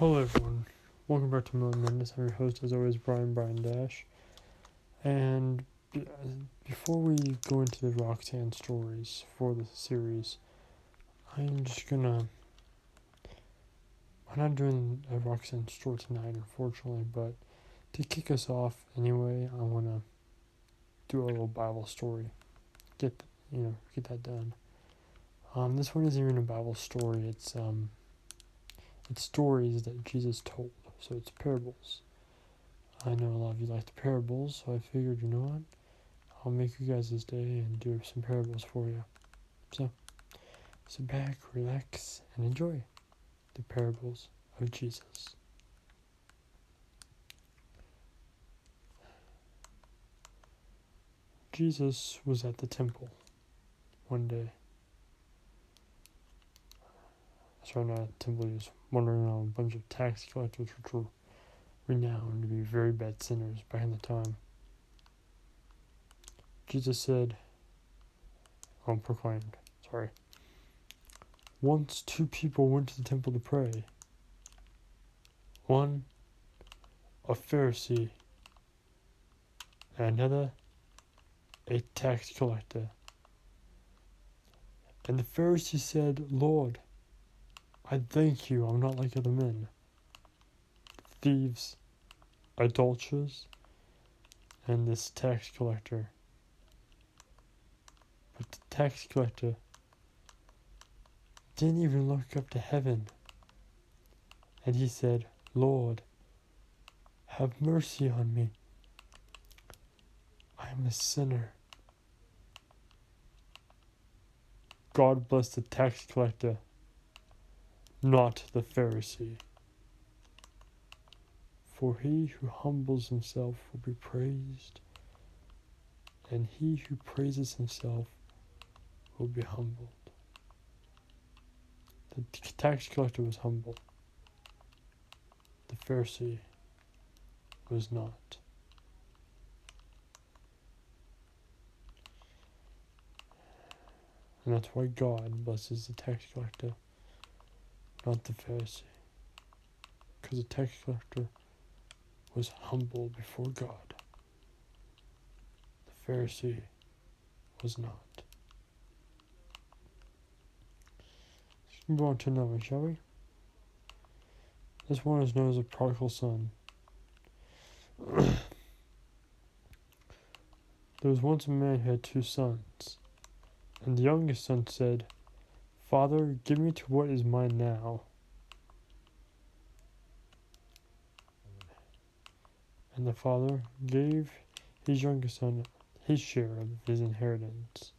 Hello, everyone. Welcome back to Million Madness. I'm your host, as always, Brian Brian Dash. And be- uh, before we go into the Roxanne stories for the series, I'm just gonna. I'm not doing a Roxanne story tonight, unfortunately, but to kick us off anyway, I wanna do a little Bible story. Get you know get that done. Um, this one isn't even a Bible story. It's um it's stories that Jesus told, so it's parables. I know a lot of you like the parables, so I figured, you know what? I'll make you guys this day and do some parables for you. So, sit back, relax, and enjoy the parables of Jesus. Jesus was at the temple one day. The temple, was wandering around a bunch of tax collectors which were renowned to be very bad sinners back in the time. Jesus said, or proclaimed, sorry. Once two people went to the temple to pray. One, a Pharisee, and another, a tax collector. And the Pharisee said, Lord, I thank you I'm not like other men, thieves, adulterers, and this tax collector. But the tax collector didn't even look up to heaven. And he said, Lord, have mercy on me. I am a sinner. God bless the tax collector not the Pharisee. For he who humbles himself will be praised, and he who praises himself will be humbled. The tax collector was humble, the Pharisee was not. And that's why God blesses the tax collector not the Pharisee. Because the tax collector was humble before God. The Pharisee was not. Let's move on to another shall we? This one is known as a prodigal son. there was once a man who had two sons, and the youngest son said, Father, give me to what is mine now. And the father gave his youngest son his share of his inheritance.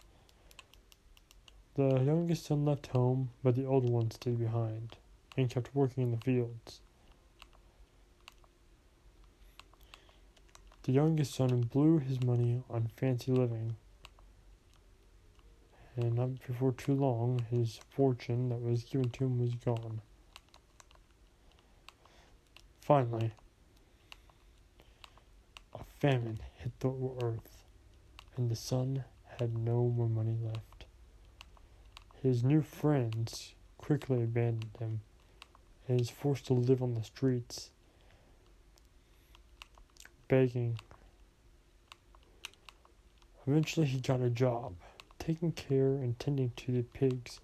The youngest son left home, but the older one stayed behind and kept working in the fields. The youngest son blew his money on fancy living and not before too long, his fortune that was given to him was gone. Finally, a famine hit the earth, and the son had no more money left. His new friends quickly abandoned him, and was forced to live on the streets, begging. Eventually, he got a job taking care and tending to the pigs,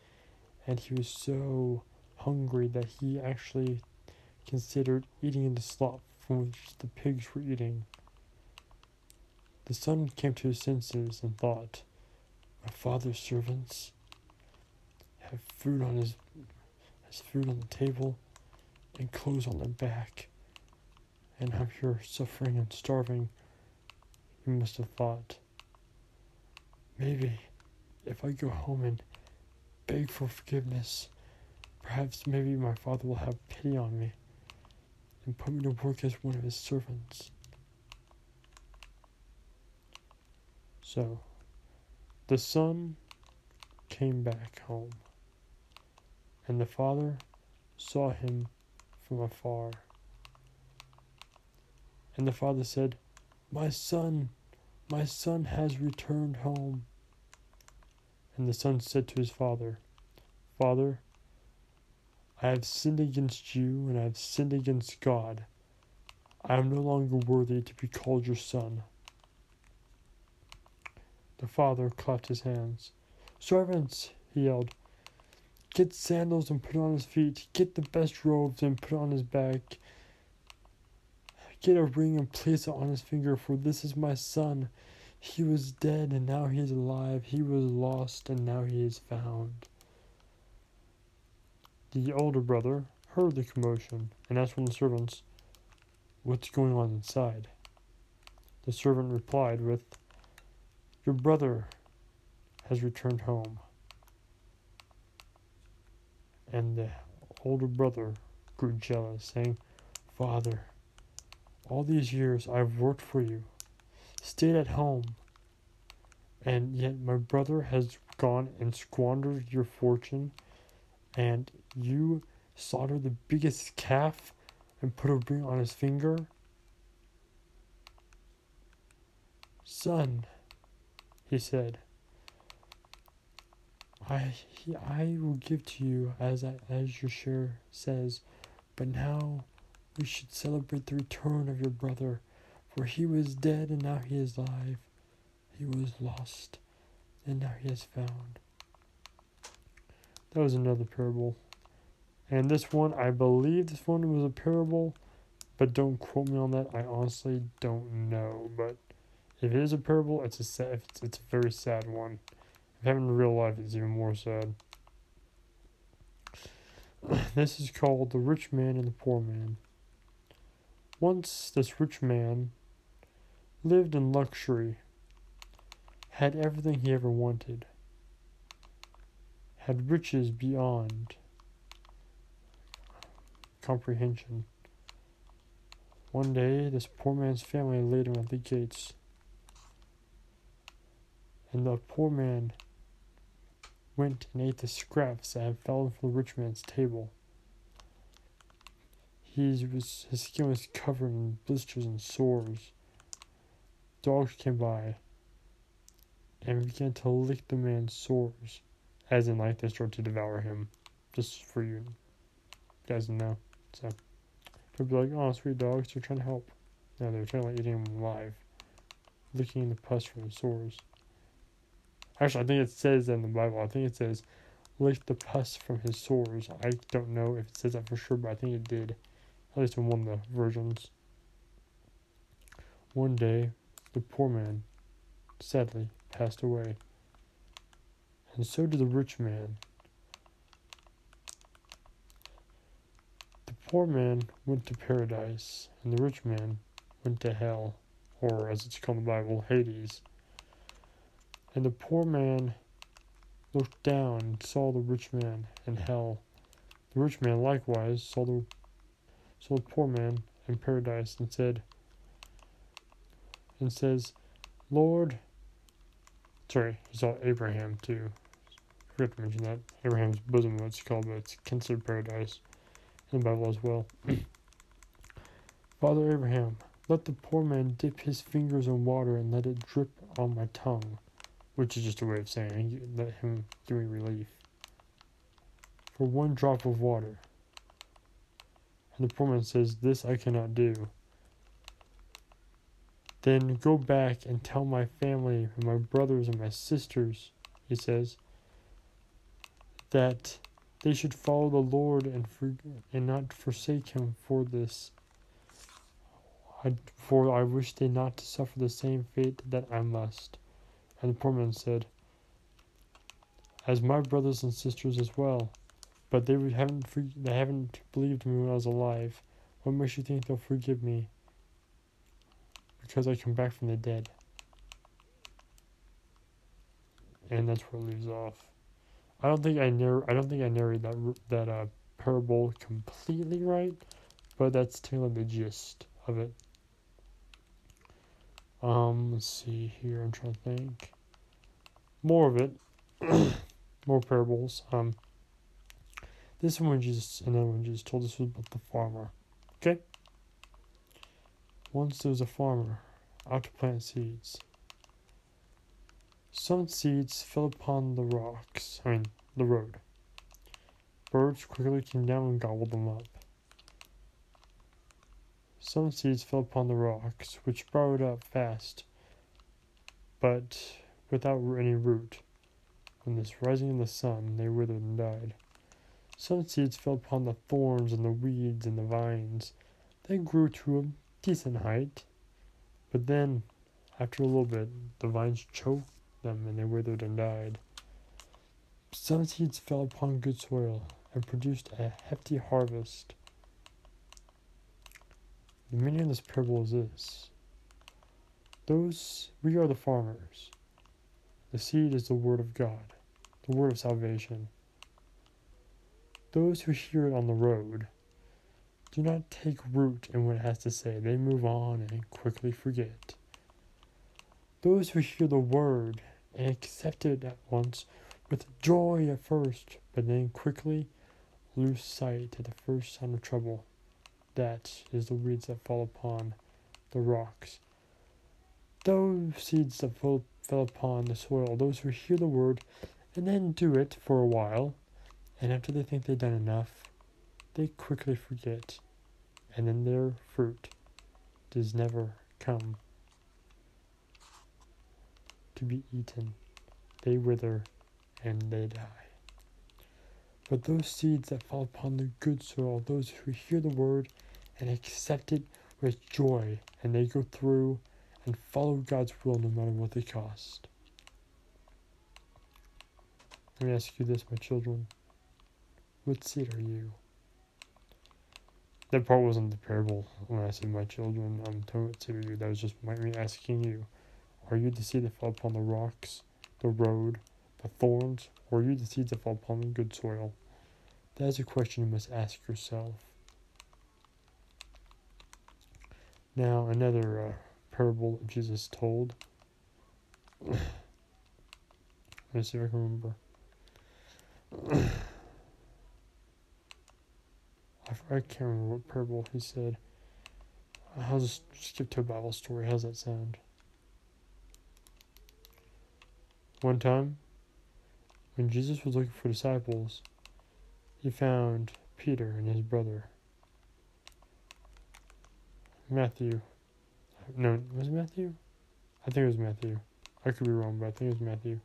and he was so hungry that he actually considered eating the slop from which the pigs were eating. The son came to his senses and thought, My father's servants have food on his has food on the table and clothes on their back, and I'm here suffering and starving. He must have thought, maybe if I go home and beg for forgiveness, perhaps maybe my father will have pity on me and put me to work as one of his servants. So, the son came back home, and the father saw him from afar. And the father said, My son, my son has returned home. And the son said to his father, Father, I have sinned against you, and I have sinned against God. I am no longer worthy to be called your son. The father clapped his hands. Servants, he yelled, get sandals and put on his feet. Get the best robes and put on his back. Get a ring and place it on his finger, for this is my son. He was dead and now he is alive. He was lost and now he is found. The older brother heard the commotion and asked one of the servants, What's going on inside? The servant replied with, Your brother has returned home. And the older brother grew jealous, saying, Father, all these years I've worked for you, stayed at home, and yet my brother has gone and squandered your fortune, and you slaughtered the biggest calf and put a ring on his finger? Son, he said, I I will give to you as I, as your share says, but now we should celebrate the return of your brother, for he was dead and now he is alive. He was lost and now he is found. That was another parable. And this one, I believe this one was a parable, but don't quote me on that. I honestly don't know. But if it is a parable, it's a sad, it's, it's a very sad one. If it happened in real life, it's even more sad. this is called The Rich Man and the Poor Man. Once this rich man lived in luxury, had everything he ever wanted, had riches beyond comprehension. One day, this poor man's family laid him at the gates, and the poor man went and ate the scraps that had fallen from the rich man's table. He was, his skin was covered in blisters and sores. Dogs came by and began to lick the man's sores, as in like they started to devour him. Just for you guys to know. So people be like, oh sweet dogs, they're trying to help. No, they're trying to like eating him alive. Licking the pus from the sores. Actually I think it says in the Bible, I think it says lick the pus from his sores. I don't know if it says that for sure, but I think it did at least in one of the versions. One day, the poor man, sadly, passed away, and so did the rich man. The poor man went to paradise, and the rich man went to hell, or as it's called in the Bible, Hades. And the poor man looked down and saw the rich man in hell. The rich man likewise saw the saw a poor man in paradise and said and says, Lord sorry, he saw Abraham too. I forgot to mention that. Abraham's bosom what's called, but it's considered paradise in the Bible as well. Father Abraham, let the poor man dip his fingers in water and let it drip on my tongue, which is just a way of saying let him give me relief. For one drop of water, and the poor man says, This I cannot do. Then go back and tell my family and my brothers and my sisters, he says, that they should follow the Lord and for, and not forsake him for this. I, for I wish they not to suffer the same fate that I must. And the poor man said, As my brothers and sisters as well. But they haven't they haven't believed me when I was alive. What makes you think they'll forgive me? Because I come back from the dead. And that's where it leaves off. I don't think I narr- I don't think I narrated that that uh, parable completely right, but that's telling the gist of it. Um, let's see here. I'm trying to think. More of it. More parables. Um. This one Jesus, another one Jesus told us was about the farmer. Once there was a farmer out to plant seeds. Some seeds fell upon the rocks, I mean, the road. Birds quickly came down and gobbled them up. Some seeds fell upon the rocks, which sprouted up fast, but without any root. When this rising in the sun, they withered and died. Some seeds fell upon the thorns and the weeds and the vines. They grew to a decent height, but then, after a little bit, the vines choked them and they withered and died. Some seeds fell upon good soil and produced a hefty harvest. The meaning of this parable is this those we are the farmers. The seed is the word of God, the word of salvation. Those who hear it on the road do not take root in what it has to say. They move on and quickly forget. Those who hear the word and accept it at once with joy at first, but then quickly lose sight at the first sign of trouble. That is the weeds that fall upon the rocks. Those seeds that fell, fell upon the soil, those who hear the word and then do it for a while, and after they think they've done enough, they quickly forget, and then their fruit does never come to be eaten. They wither and they die. But those seeds that fall upon the good soil, those who hear the word and accept it with joy, and they go through and follow God's will no matter what they cost. Let me ask you this, my children. What seed are you? That part wasn't the parable when I said my children. I'm talking seed are you. That was just me asking you. Are you the seed that fell upon the rocks, the road, the thorns, or are you the seeds that fall upon the good soil? That is a question you must ask yourself. Now, another uh, parable that Jesus told. Let me see if I can remember. I, can't remember what parable he said. I'll just skip to a Bible story. How's that sound? One time, when Jesus was looking for disciples, he found Peter and his brother. Matthew. No, was it Matthew? I think it was Matthew. I could be wrong, but I think it was Matthew.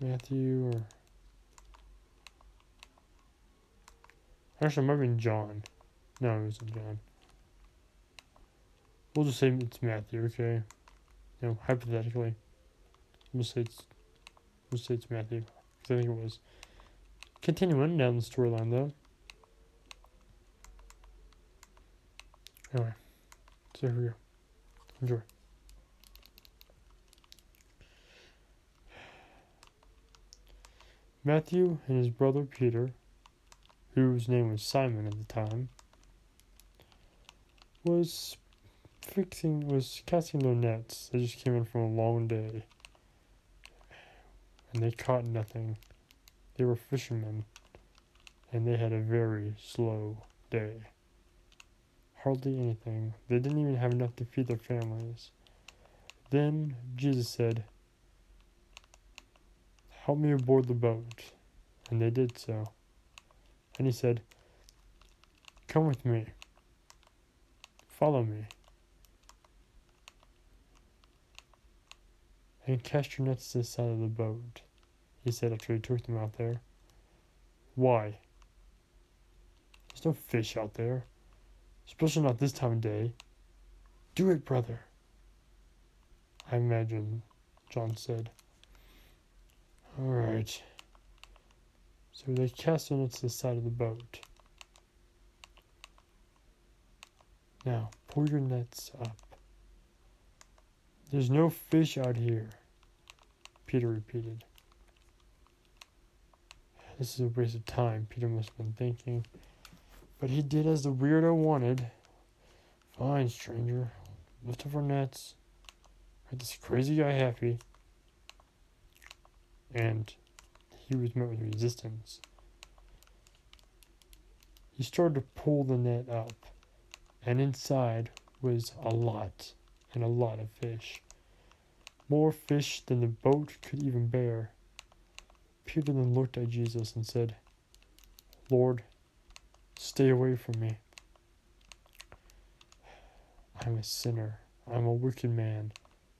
Matthew or actually it might have been John. No, it wasn't John. We'll just say it's Matthew, okay? You know, hypothetically. We'll say it's we'll say it's Matthew. I think it was. Continuing down the storyline though. Anyway. So here we go. Enjoy. Matthew and his brother Peter, whose name was Simon at the time, was fixing was casting their nets. They just came in from a long day. And they caught nothing. They were fishermen and they had a very slow day. Hardly anything. They didn't even have enough to feed their families. Then Jesus said, Help me aboard the boat. And they did so. And he said, Come with me. Follow me. And cast your nets to the side of the boat, he said after he took them out there. Why? There's no fish out there, especially not this time of day. Do it, brother. I imagine, John said. All right. So they cast it to the side of the boat. Now, pull your nets up. There's no fish out here, Peter repeated. This is a waste of time, Peter must have been thinking. But he did as the weirdo wanted. Fine, stranger. Lift up our nets. Make this crazy guy happy and he was met with resistance. He started to pull the net up, and inside was a lot and a lot of fish. more fish than the boat could even bear. Peter then looked at Jesus and said, Lord, stay away from me. I'm a sinner. I'm a wicked man.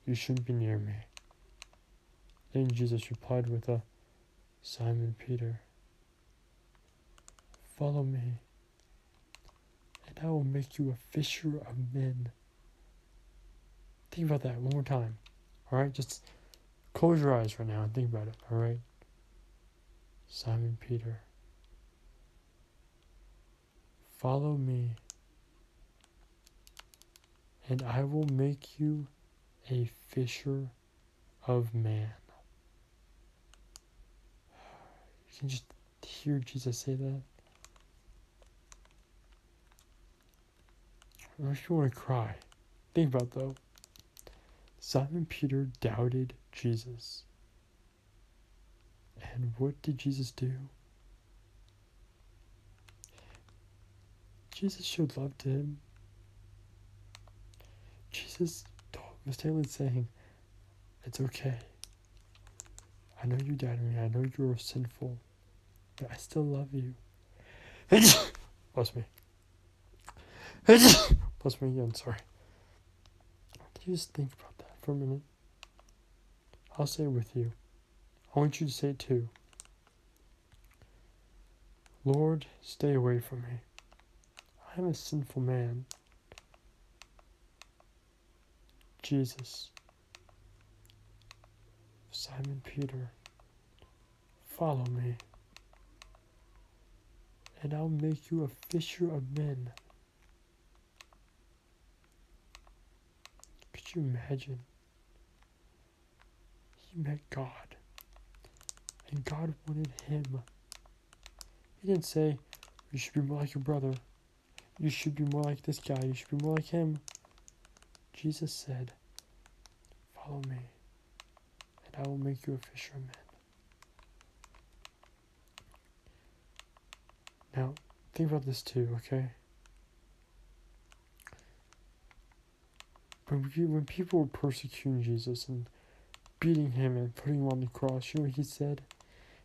You shouldn't be near me. Then Jesus replied with a Simon Peter, follow me, and I will make you a fisher of men. Think about that one more time. Alright, just close your eyes right now and think about it, alright? Simon Peter, follow me, and I will make you a fisher of man. You can just hear Jesus say that. Or if you want to cry, think about though. Simon Peter doubted Jesus. And what did Jesus do? Jesus showed love to him. Jesus was Taylor saying, It's okay. I know you doubted me. I know you were sinful. But I still love you. Bless me. Bless me again, sorry. You just think about that for a minute. I'll say it with you. I want you to say it too. Lord, stay away from me. I am a sinful man. Jesus. Simon Peter, follow me, and I'll make you a fisher of men. Could you imagine? He met God, and God wanted him. He didn't say, You should be more like your brother. You should be more like this guy. You should be more like him. Jesus said, Follow me, and I will make you a fisherman. Now, think about this too, okay? When, we, when people were persecuting Jesus and beating him and putting him on the cross, you know what he said?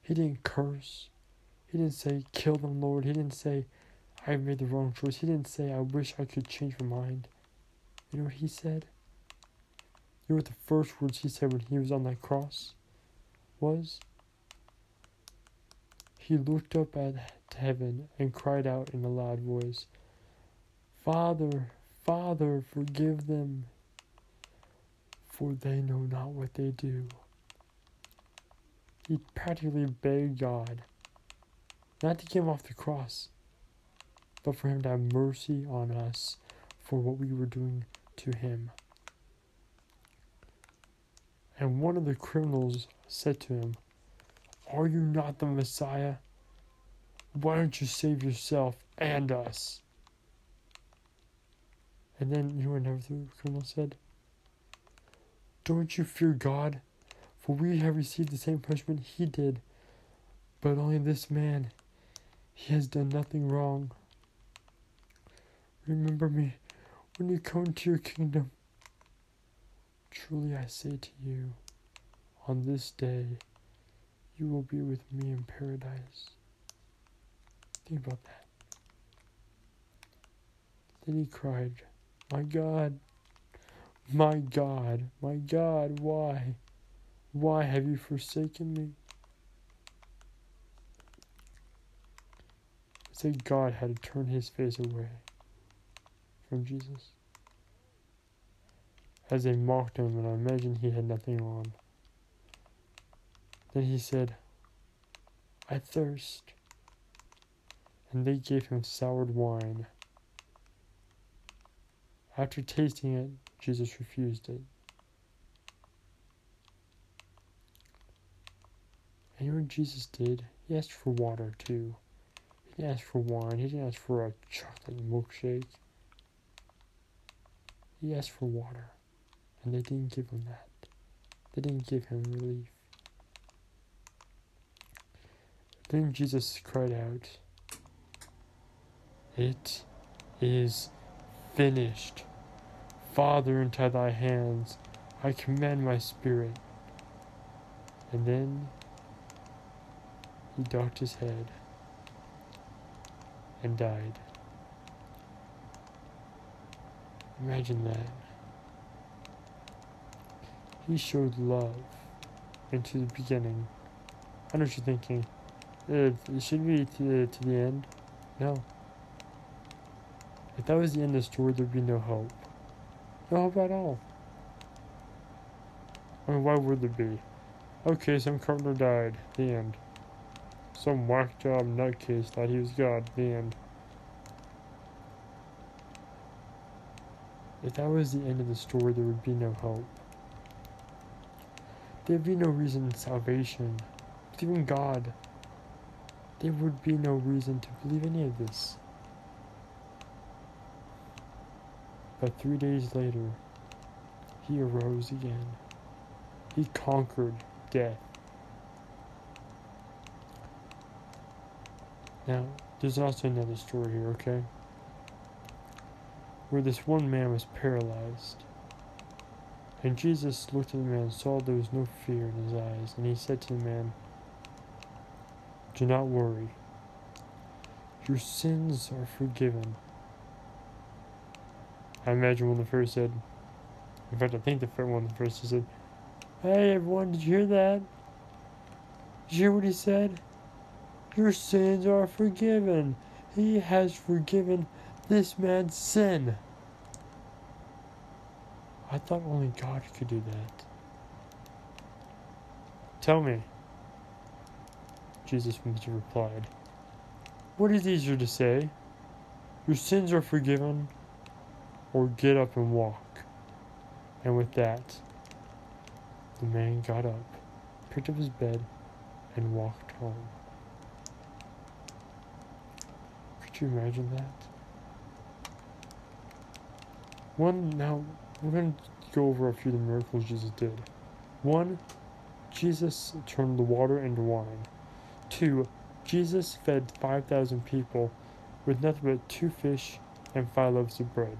He didn't curse. He didn't say, kill them, Lord. He didn't say, I made the wrong choice. He didn't say, I wish I could change my mind. You know what he said? You know what the first words he said when he was on that cross was? He looked up at heaven and cried out in a loud voice, Father, Father, forgive them, for they know not what they do. He practically begged God not to get him off the cross, but for him to have mercy on us for what we were doing to him. And one of the criminals said to him, Are you not the Messiah? Why don't you save yourself and us? And then you know what the criminal said? Don't you fear God? For we have received the same punishment he did. But only this man, he has done nothing wrong. Remember me when you come into your kingdom. Truly I say to you, on this day you will be with me in paradise. Think about that. Then he cried, My God, my God, my God, why? Why have you forsaken me? It said God had to turn his face away from Jesus. As they mocked him, and I imagine he had nothing on. Then he said, I thirst. And they gave him soured wine. After tasting it, Jesus refused it. And what Jesus did? He asked for water too. He didn't ask for wine. He didn't ask for a chocolate milkshake. He asked for water. And they didn't give him that. They didn't give him relief. Then Jesus cried out, It is finished. Father, into thy hands I command my spirit. And then he ducked his head and died. Imagine that. He showed love into the beginning. I know what you're thinking. It, it should be to the, to the end. No. If that was the end of the story, there'd be no hope. No hope at all. I mean, why would there be? Okay, some carpenter died. The end. Some whack job nutcase thought he was God. The end. If that was the end of the story, there would be no hope. There'd be no reason in salvation. Even God, there would be no reason to believe any of this. But three days later, he arose again. He conquered death. Now, there's also another story here, okay? Where this one man was paralyzed. And Jesus looked at the man and saw there was no fear in his eyes. And he said to the man, Do not worry. Your sins are forgiven. I imagine one of the first said, in fact, I think the first one of the first said, Hey everyone, did you hear that? Did you hear what he said? Your sins are forgiven. He has forgiven this man's sin. I thought only God could do that. Tell me. Jesus replied. What is easier to say? Your sins are forgiven, or get up and walk. And with that, the man got up, picked up his bed, and walked home. Could you imagine that? One, now, we're going to go over a few of the miracles Jesus did. One, Jesus turned the water into wine. Two, Jesus fed 5,000 people with nothing but two fish and five loaves of bread.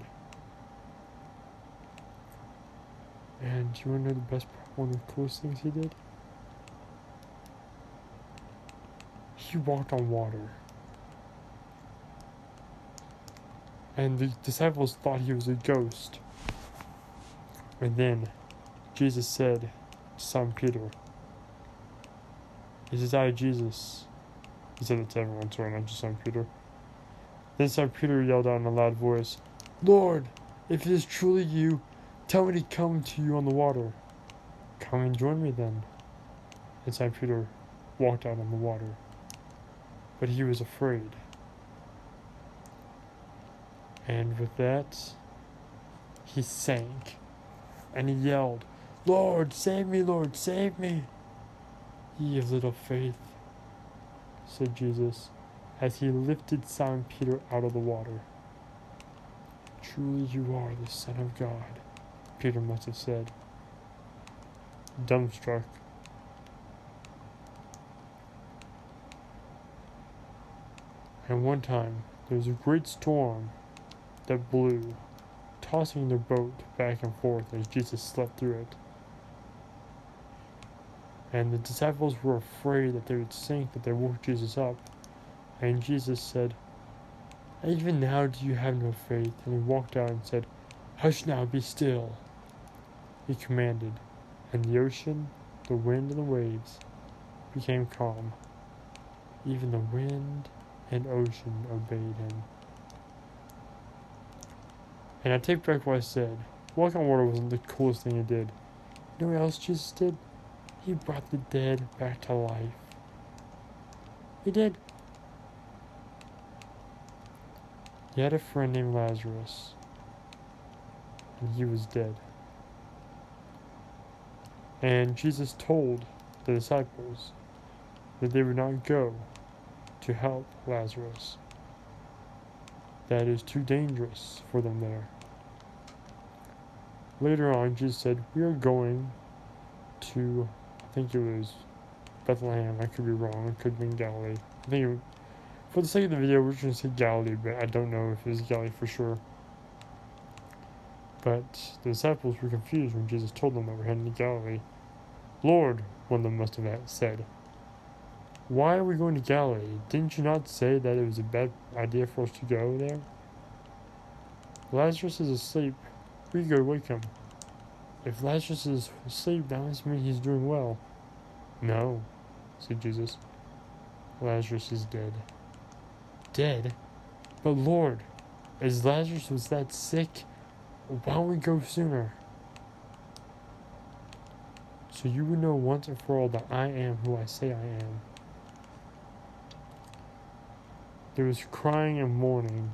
And do you want to know the best? One of the coolest things he did? He walked on water. And the disciples thought he was a ghost. And then Jesus said to Simon Peter, He says, I, Jesus. He said it to everyone, sorry, not just Simon Peter. Then Simon Peter yelled out in a loud voice, Lord, if it is truly you, tell me to come to you on the water. Come and join me then. And Simon Peter walked out on the water. But he was afraid. And with that, he sank. And he yelled, Lord, save me, Lord, save me. Ye of little faith, said Jesus, as he lifted Simon Peter out of the water. Truly you are the Son of God, Peter must have said, dumbstruck. And one time, there was a great storm that blew, tossing the boat back and forth as Jesus slept through it. And the disciples were afraid that they would sink, that they woke Jesus up. And Jesus said, Even now do you have no faith? And he walked out and said, Hush now, be still. He commanded, and the ocean, the wind, and the waves became calm. Even the wind and ocean obeyed him. And I take back what I said. Walking on water wasn't the coolest thing he did. You know what else Jesus did? He brought the dead back to life. He did. He had a friend named Lazarus, and he was dead. And Jesus told the disciples that they would not go to help Lazarus. That is too dangerous for them there. Later on, Jesus said, We are going to, I think it was Bethlehem. I could be wrong. It could have been Galilee. I think, it, for the sake of the video, we're just going to say Galilee, but I don't know if it was Galilee for sure. But the disciples were confused when Jesus told them that we're heading to Galilee. Lord, one of them must have said, Why are we going to Galilee? Didn't you not say that it was a bad idea for us to go there? Lazarus is asleep. We go wake him. If Lazarus is asleep, that must mean he's doing well. No, said Jesus. Lazarus is dead. Dead? But Lord, as Lazarus was that sick, why don't we go sooner? So you would know once and for all that I am who I say I am. There was crying and mourning,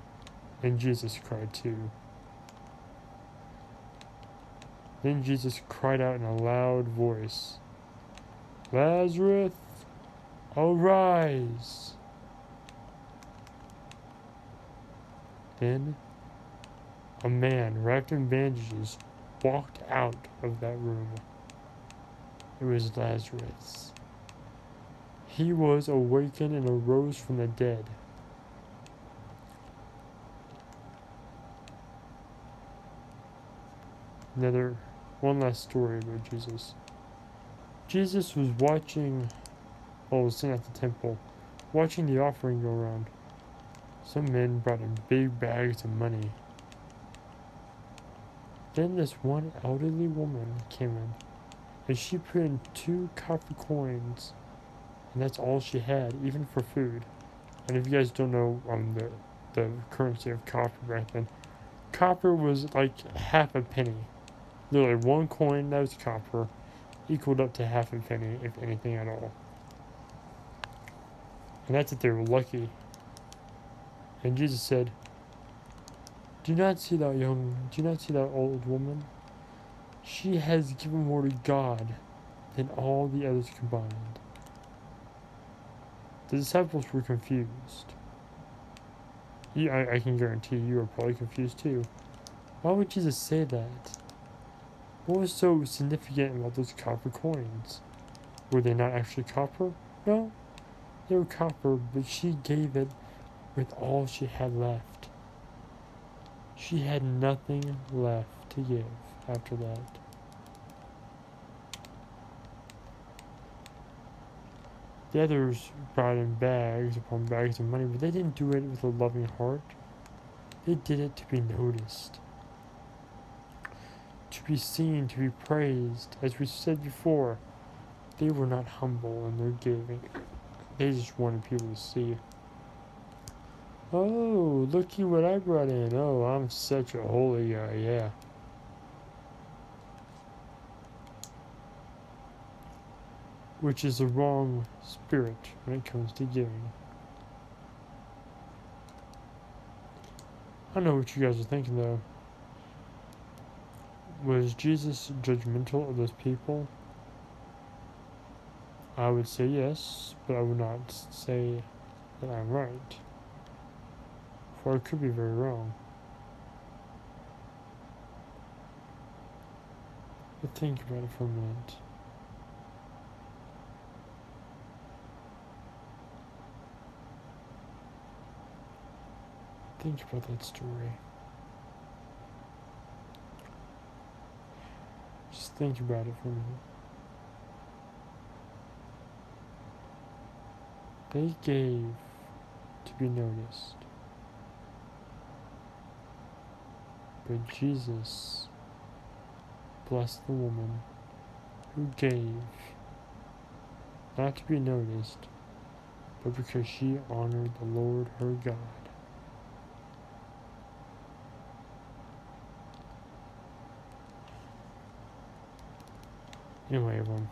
and Jesus cried too. Then Jesus cried out in a loud voice, Lazarus, arise! Then a man wrapped in bandages walked out of that room. It was Lazarus. He was awakened and arose from the dead. Another, one last story about Jesus. Jesus was watching, while was sitting at the temple, watching the offering go around. Some men brought in big bags of money. Then this one elderly woman came in, and she put in two copper coins, and that's all she had, even for food. And if you guys don't know um, the the currency of copper back then, copper was like half a penny. Literally, one coin that was copper equaled up to half a penny, if anything at all. And that's if they were lucky. And Jesus said, Do not see that young, do not see that old woman? She has given more to God than all the others combined. The disciples were confused. You, I, I can guarantee you are probably confused too. Why would Jesus say that? What was so significant about those copper coins? Were they not actually copper? No, they were copper, but she gave it with all she had left. She had nothing left to give after that. The others brought in bags upon bags of money, but they didn't do it with a loving heart. They did it to be noticed, to be seen, to be praised. As we said before, they were not humble in their giving, they just wanted people to see. Oh, looky what I brought in. Oh, I'm such a holy guy, yeah. Which is the wrong spirit when it comes to giving. I know what you guys are thinking though. Was Jesus judgmental of those people? I would say yes, but I would not say that I'm right or it could be very wrong. But think about it for a minute. Think about that story. Just think about it for a minute. They gave to be noticed. But Jesus blessed the woman who gave, not to be noticed, but because she honored the Lord her God. Anyway, everyone,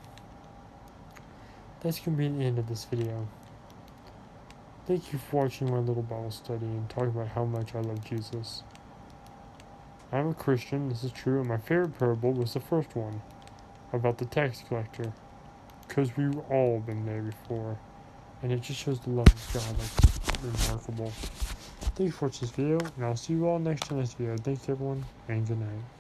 that's going to be the end of this video. Thank you for watching my little Bible study and talking about how much I love Jesus. I'm a Christian, this is true, and my favorite parable was the first one about the tax collector. Because we've all been there before. And it just shows the love of God that's remarkable. Thank you for watching this video, and I'll see you all next time in this video. Thanks everyone, and good night.